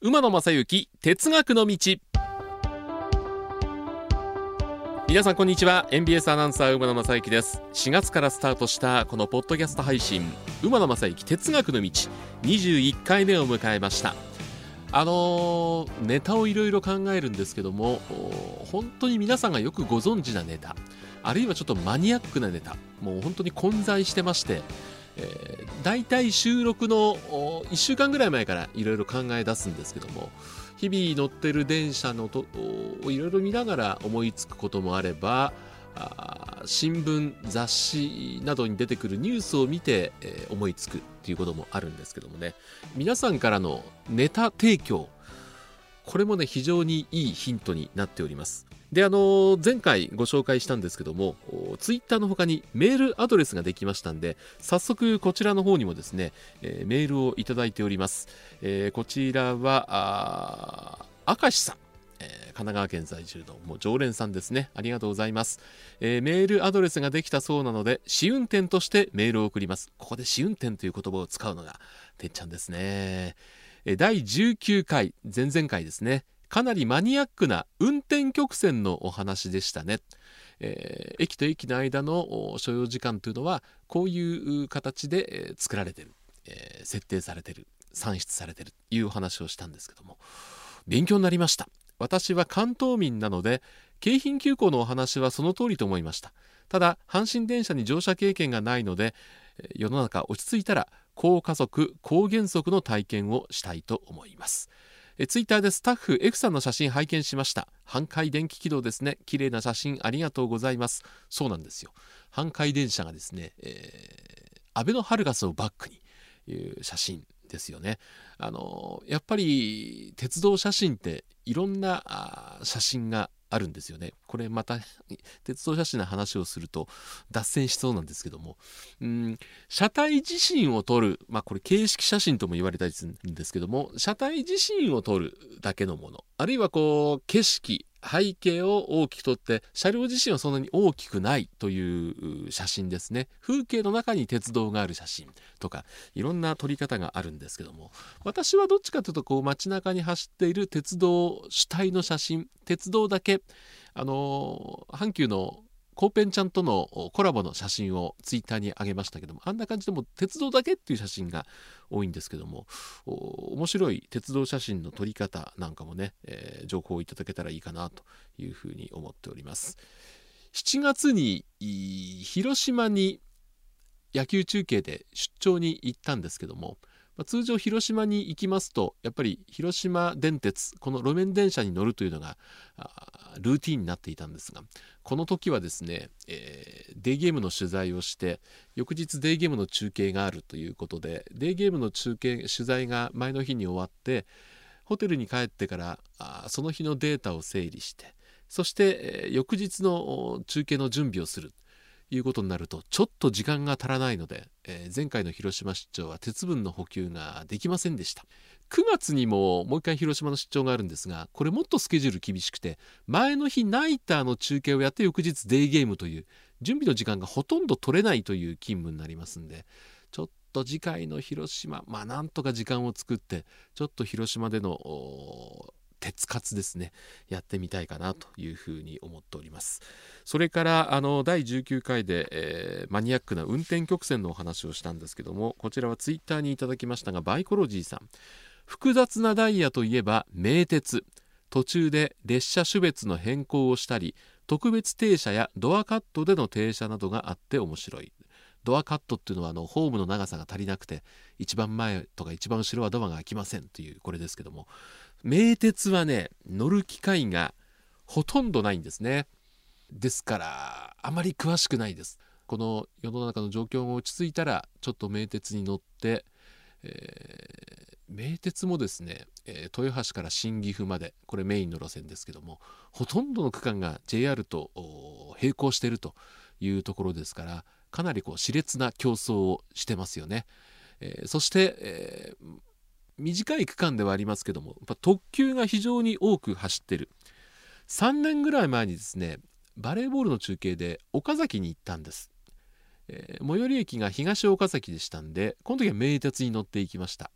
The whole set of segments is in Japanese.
馬野正幸哲学の道。皆さんこんにちは。NBS アナウンサー馬野正幸です。4月からスタートしたこのポッドキャスト配信馬野正幸哲学の道。21回目を迎えました。あのー、ネタをいろいろ考えるんですけども本当に皆さんがよくご存知なネタあるいはちょっとマニアックなネタもう本当に混在してましてえー、大体収録の1週間ぐらい前からいろいろ考え出すんですけども日々乗ってる電車のとをいろいろ見ながら思いつくこともあればあ新聞雑誌などに出てくるニュースを見て、えー、思いつくっていうこともあるんですけどもね。皆さんからのネタ提供これもね非常にいいヒントになっておりますで、あの、前回ご紹介したんですけども、ツイッターの他にメールアドレスができましたんで、早速こちらの方にもですね、えー、メールをいただいております。えー、こちらは、明石さん。えー、神奈川県在住のもう常連さんですね。ありがとうございます、えー、メールアドレスができたそうなので、試運転としてメールを送ります。ここで試運転という言葉を使うのが、てっちゃんですね。第19回、前々回ですね。かなりマニアックな運転曲線のお話でしたね。えー、駅と駅の間の所要時間というのはこういう形で作られてる、えー、設定されてる。算出されてる。というお話をしたんですけども。勉強になりました。私は関東民なので京浜急行のお話はその通りと思いました。ただ阪神電車に乗車経験がないので世の中落ち着いたら高加速高減速の体験をしたいと思います。えツイッターでスタッフ F さんの写真拝見しました。半回電気軌道ですね。綺麗な写真ありがとうございます。そうなんですよ。半回電車がですね、えー、アベノハルガスをバックにいう写真ですよね。あのやっぱり鉄道写真っていろんな写真があるんですよね。これまた鉄道写真の話をすると脱線しそうなんですけどもうん車体自身を撮るまあこれ形式写真とも言われたりするんですけども車体自身を撮るだけのものあるいはこう景色背景を大きく撮って車両自身はそんなに大きくないという写真ですね。風景の中に鉄道がある写真とかいろんな撮り方があるんですけども私はどっちかというとこう街中に走っている鉄道主体の写真鉄道だけあの阪急のコーペンちゃんとのコラボの写真をツイッターに上げましたけどもあんな感じでも鉄道だけっていう写真が多いんですけども面白い鉄道写真の撮り方なんかもね、えー、情報をいただけたらいいかなというふうに思っております。7月に広島に野球中継で出張に行ったんですけどもまあ、通常広島に行きますとやっぱり広島電鉄この路面電車に乗るというのがルーティンになっていたんですがこの時はですね、えー、デーゲームの取材をして翌日デーゲームの中継があるということでデーゲームの中継取材が前の日に終わってホテルに帰ってからあその日のデータを整理してそして、えー、翌日の中継の準備をする。いうことになるとちょっと時間が足らないので、えー、前回の広島出張は鉄分の補給ができませんでした。9月にももう一回広島の出張があるんですがこれもっとスケジュール厳しくて前の日ナイターの中継をやって翌日デイゲームという準備の時間がほとんど取れないという勤務になりますんでちょっと次回の広島まあなんとか時間を作ってちょっと広島での鉄活ですね。やってみたいかなというふうに思っております。それからあの第19回で、えー、マニアックな運転曲線のお話をしたんですけどもこちらはツイッターにいただきましたがバイコロジーさん。複雑なダイヤといえば名鉄。途中で列車種別の変更をしたり特別停車やドアカットでの停車などがあって面白い。ドアカットっていうのはあのホームの長さが足りなくて一番前とか一番後ろはドアが開きませんというこれですけども。名鉄はね乗る機会がほとんどないんですねですからあまり詳しくないですこの世の中の状況が落ち着いたらちょっと名鉄に乗って、えー、名鉄もですね、えー、豊橋から新岐阜までこれメインの路線ですけどもほとんどの区間が JR と並行しているというところですからかなりこう熾烈な競争をしてますよね。えー、そして、えー、短い区間ではありますけどもやっぱ特急が非常に多く走ってる。3年ぐらい前にですねバレーボールの中継で岡崎に行ったんです、えー、最寄り駅が東岡崎でしたんでこの時は名鉄に乗っていきました。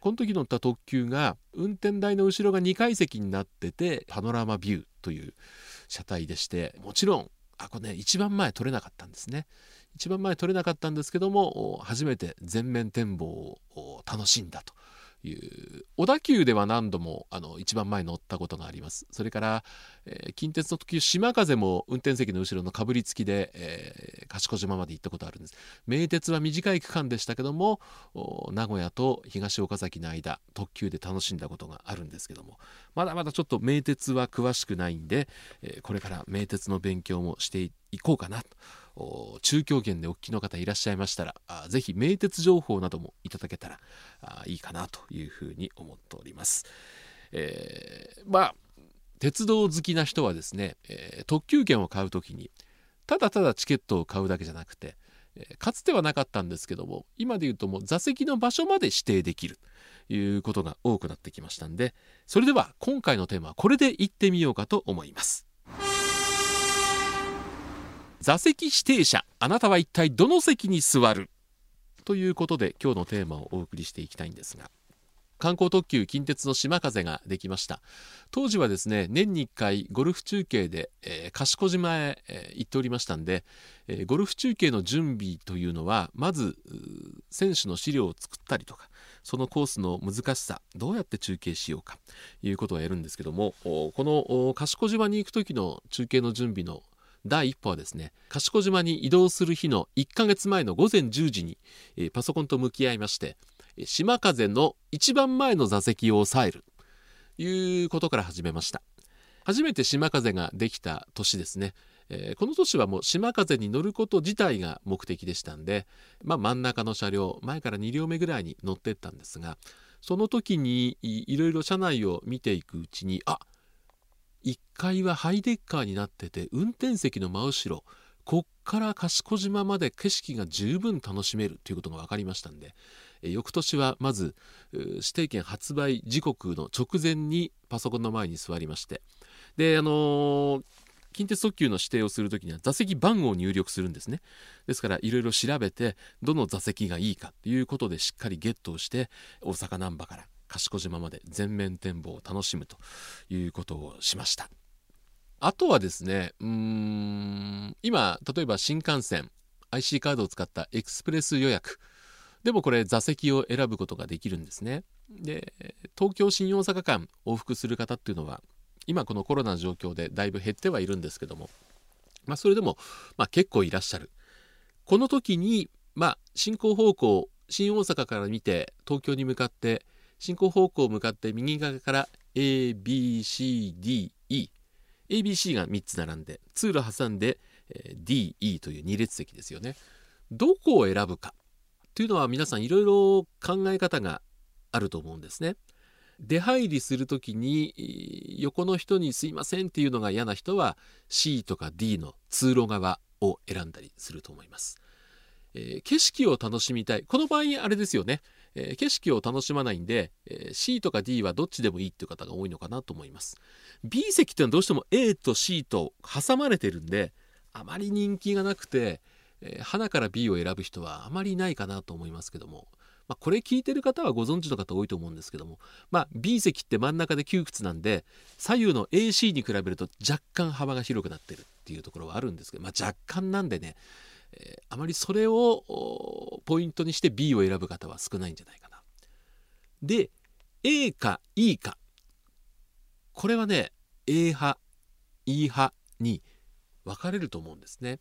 この時乗った特急が運転台の後ろが2階席になっててパノラマビューという車体でしてもちろんあこれね一番前取れなかったんですね。一番前取れなかったんですけども初めて全面展望を楽しんだと。いう小田急では何度もあの一番前乗ったことがあります。それから、えー、近鉄の特急島風も運転席の後ろのかぶりつきで、えー、賢島まで行ったことあるんです。名鉄は短い区間でしたけども名古屋と東岡崎の間特急で楽しんだことがあるんですけども。まだまだちょっと名鉄は詳しくないんで、えー、これから名鉄の勉強もしていこうかなと。中京圏でお聞きの方いらっしゃいましたらぜひ名鉄情報などもいただけたらいいかなというふうに思っております。えー、まあ鉄道好きな人はですね、えー、特急券を買う時にただただチケットを買うだけじゃなくて、えー、かつてはなかったんですけども今で言うともう座席の場所まで指定できるということが多くなってきましたんでそれでは今回のテーマはこれでいってみようかと思います。座席指定車あなたは一体どの席に座る？ということで今日のテーマをお送りしていきたいんですが観光特急近鉄の島風ができました。当時はですね年に1回ゴルフ中継で、えー、賢島へ、えー、行っておりましたんで、えー、ゴルフ中継の準備というのはまず選手の資料を作ったりとかそのコースの難しさどうやって中継しようかということをやるんですけどもこの賢島に行く時の中継の準備の第一歩はですね賢島に移動する日の1ヶ月前の午前10時に、えー、パソコンと向き合いまして島風の一番前の座席を押さえる。ということから始めました。初めて島風ができた年ですね、えー、この年はもう島風に乗ること自体が目的でしたんで、まあ、真ん中の車両前から2両目ぐらいに乗ってったんですがその時にいろいろ車内を見ていくうちにあ1階はハイデッカーになってて運転席の真後ろこっから賢島まで景色が十分楽しめるということが分かりましたんで翌年はまず指定券発売時刻の直前にパソコンの前に座りましてであのー、近鉄特急の指定をする時には座席番号を入力するんですね。ですからいろいろ調べてどの座席がいいかということでしっかりゲットをして大阪難波から賢島まで全面展望を楽しむということをしました。あとはですねうん今例えば新幹線 IC カードを使ったエクスプレス予約。でもこれ座席を選ぶことができるんですね。で東京新大阪間往復する方っていうのは今このコロナの状況でだいぶ減ってはいるんですけども。まあそれでも、まあ、結構いらっしゃる。この時にまあ進行方向新大阪から見て東京に向かって進行方向向かって右側から ABCDE ABC が3つ並んで通路挟んで DE という2列席ですよね。どこを選ぶかというのは皆さんいろいろ考え方があると思うんですね。出入りする時に横の人にすいませんっていうのが嫌な人は C とか D の通路側を選んだりすると思います、えー、景色を楽しみたい。この場合あれですよね。えー、景色を楽しまないんで、えー、C とか D はどっちでもいいっていう方が多いのかなと思います。B 席っていうのはどうしても A と C と挟まれてるんであまり人気がなくて、えー、花から B を選ぶ人はあまりいないかなと思いますけどもまあ、これ聞いてる方はご存知の方多いと思うんですけども、まあ、B 席って真ん中で窮屈なんで左右の AC に比べると若干幅が広くなってるっていうところはあるんですけど、まあ、若干なんでねえー、あまりそれをポイントにして B を選ぶ方は少ないんじゃないかな。で A か E かこれはね A 派 E 派に分かれると思うんですね。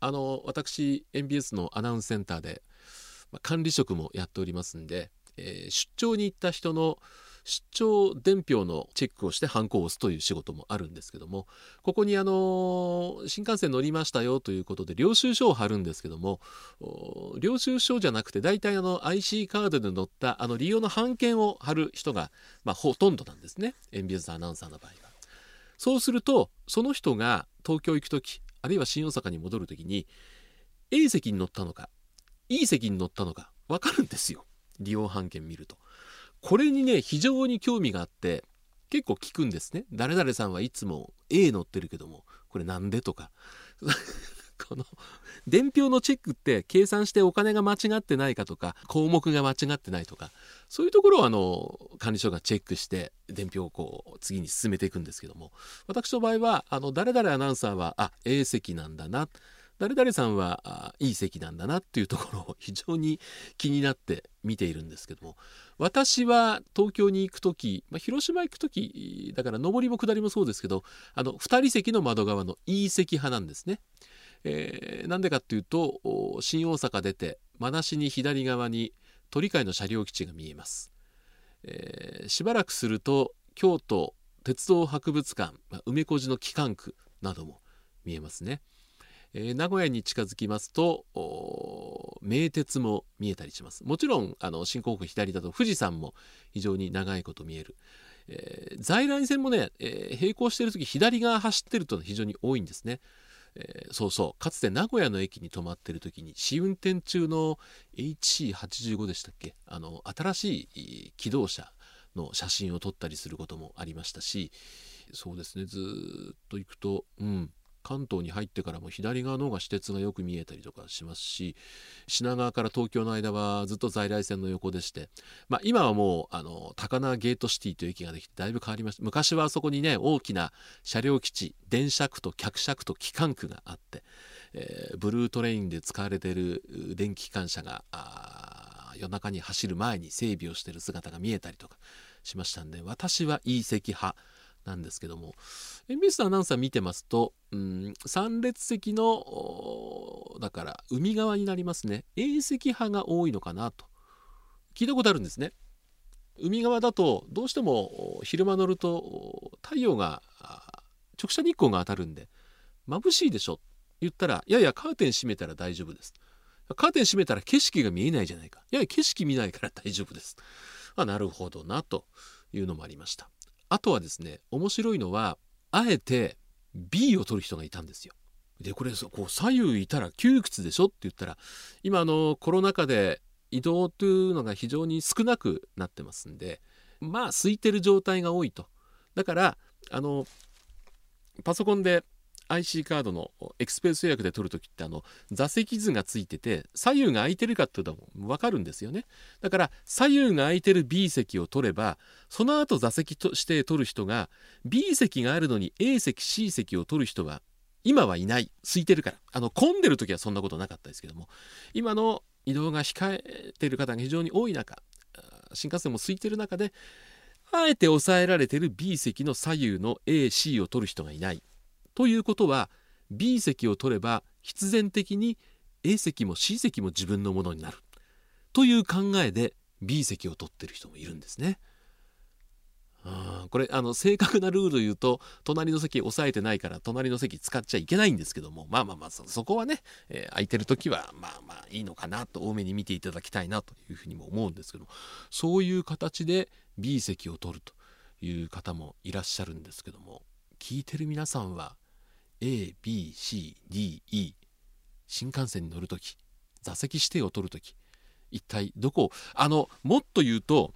あの私 NBS のアナウンスセンターで、まあ、管理職もやっておりますんで、えー、出張に行った人の出張伝票のチェックをしてハンコを押すという仕事もあるんですけどもここにあの新幹線乗りましたよということで領収書を貼るんですけども領収書じゃなくて大体あの IC カードで載ったあの利用の半券を貼る人が、まあ、ほとんどなんですねエンビューズアナウンサーの場合は。そうするとその人が東京行く時あるいは新大阪に戻る時に A 席に乗ったのか E 席に乗ったのか分かるんですよ利用半券見ると。これにね非常に興味があって結構聞くんですね。誰々さんはいつも A 乗ってるけどもこれなんでとか。この伝票のチェックって計算してお金が間違ってないかとか項目が間違ってないとかそういうところをあの管理所がチェックして伝票をこう次に進めていくんですけども私の場合はあの誰々アナウンサーはあ A 席なんだな誰々さんはいい席なんだなっていうところを 非常に気になって見ているんですけども私は東京に行く時、まあ、広島行く時だから上りも下りもそうですけどあの2人席の窓側のいい席派なんですね。えー、なんでかっていうと新大阪出て真梨に左側に鳥海の車両基地が見えます、えー、しばらくすると京都鉄道博物館、ま、梅小路の機関区なども見えますね、えー、名古屋に近づきますと名鉄も見えたりします。もちろんあの新港区左だと富士山も非常に長いこと見える、えー、在来線もね、えー、並行してる時左側走ってるというのは非常に多いんですね。えー、そうそう。かつて名古屋の駅に止まってる時に試運転中の HC85 でしたっけ？あの新しい機動車の写真を撮ったりすることもありましたしそうですね。ずっと行くとうん。関東に入ってからも左側の方が私鉄がよく見えたりとかしますし品川から東京の間はずっと在来線の横でして、まあ、今はもうあの高輪ゲートシティという駅ができてだいぶ変わりました。昔はあそこにね大きな車両基地電車区と客車区と機関区があって、えー、ブルートレインで使われている電気機関車が夜中に走る前に整備をしている姿が見えたりとかしましたんで私はいい席派。なんですけども。MBS アナウンサー見てますと、うん、3列席のだから海側になりますね。A 席派が多いのかなと。聞いたことあるんですね。海側だとどうしても昼間乗ると太陽が直射日光が当たるんで眩しいでしょ。言ったらいやいやカーテン閉めたら大丈夫です。カーテン閉めたら景色が見えないじゃないか。いやいや景色見ないから大丈夫です。あなるほどなというのもありました。あとはですね面白いのはあえて B を取る人がいたんですよ。でこれこう左右いたら窮屈でしょって言ったら今あのコロナ禍で移動というのが非常に少なくなってますんでまあ空いてる状態が多いと。だからあのパソコンで IC カードのエクスプレス予約で取るときってあの座席図がついてて左右が空いてるかっていうのも分かるんですよね。だから左右が空いてる B 席を取ればその後座席として取る人が B 席があるのに A 席 C 席を取る人は今はいない。空いてるから。あの混んでる時はそんなことなかったですけども。今の移動が控えてる方が非常に多い中新幹線も空いてる中であえて抑えられてる B 席の左右の AC を取る人がいない。ということは B 席を取れば必然的に A 席も C 席も自分のものになるという考えで B 席を取ってる人もいるんですね。あこれあの正確なルール言うと隣の席押さえてないから隣の席使っちゃいけないんですけどもまあまあまあそこはね、えー、空いてる時はまあまあいいのかなと多めに見ていただきたいなというふうにも思うんですけどもそういう形で B 席を取るという方もいらっしゃるんですけども聞いてる皆さんは ABCDE 新幹線に乗る時座席指定を取る時一体どこを？あのもっと言うと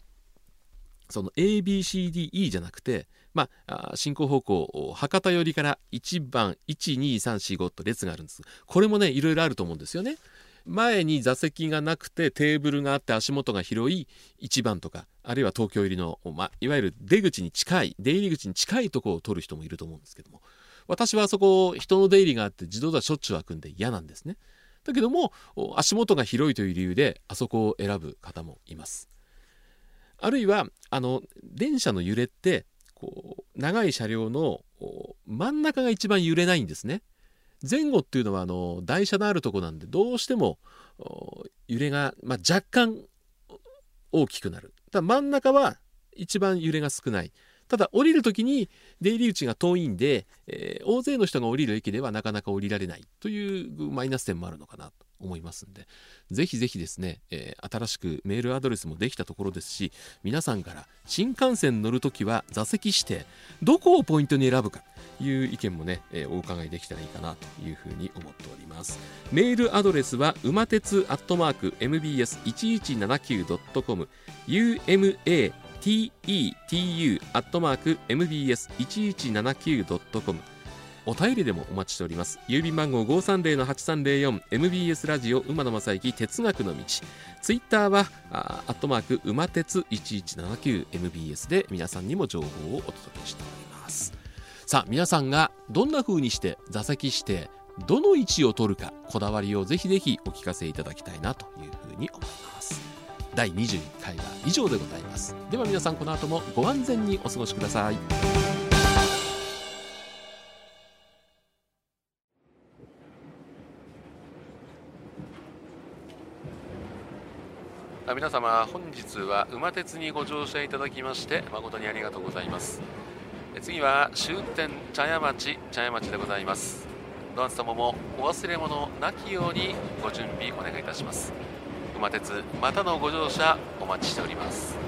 その ABCDE じゃなくてまあ進行方向博多寄りから1番12345と列があるんです。これもねいろいろあると思うんですよね。前に座席がなくてテーブルがあって足元が広い1番とかあるいは東京入りの、まあ、いわゆる出口に近い出入り口に近いところを取る人もいると思うんですけども。私はそこ人の出入りがあって自動ドアしょっちゅう開くんで嫌なんですね。だけども足元が広いという理由であそこを選ぶ方もいます。あるいはあの電車の揺れってこう長い車両の真ん中が一番揺れないんですね。前後っていうのはあの台車のあるとこなんでどうしても揺れが、まあ、若干大きくなる。だ真ん中は一番揺れが少ない。ただ降りる時に出入り口が遠いんで、えー、大勢の人が降りる駅ではなかなか降りられないというマイナス点もあるのかなと思いますんでぜひぜひですね、えー、新しくメールアドレスもできたところですし皆さんから新幹線乗るときは座席指定どこをポイントに選ぶかいう意見もね、えー、お伺いできたらいいかなというふうに思っております。メールアドレスは馬鉄アットマーク MBS1179.com UMA tetu.mbs1179.com お便りでもお待ちしております。郵便番号 530-8304MBS ラジオ馬野正幸哲学の道。ツイッターはあアットマーク馬鉄 1179MBS で皆さんにも情報をお届けしております。さあ皆さんがどんな風にして座席してどの位置を取るかこだわりをぜひぜひお聞かせいただきたいなというふうに思います。第21回は以上でございます。では皆さんこの後もご安全にお過ごしください。皆様本日は馬鉄にご乗車いただきまして誠にありがとうございます。次は終点茶屋町茶屋町でございます。どなた様もお忘れ物なきようにご準備お願いいたします。熊鉄またのご乗車お待ちしております。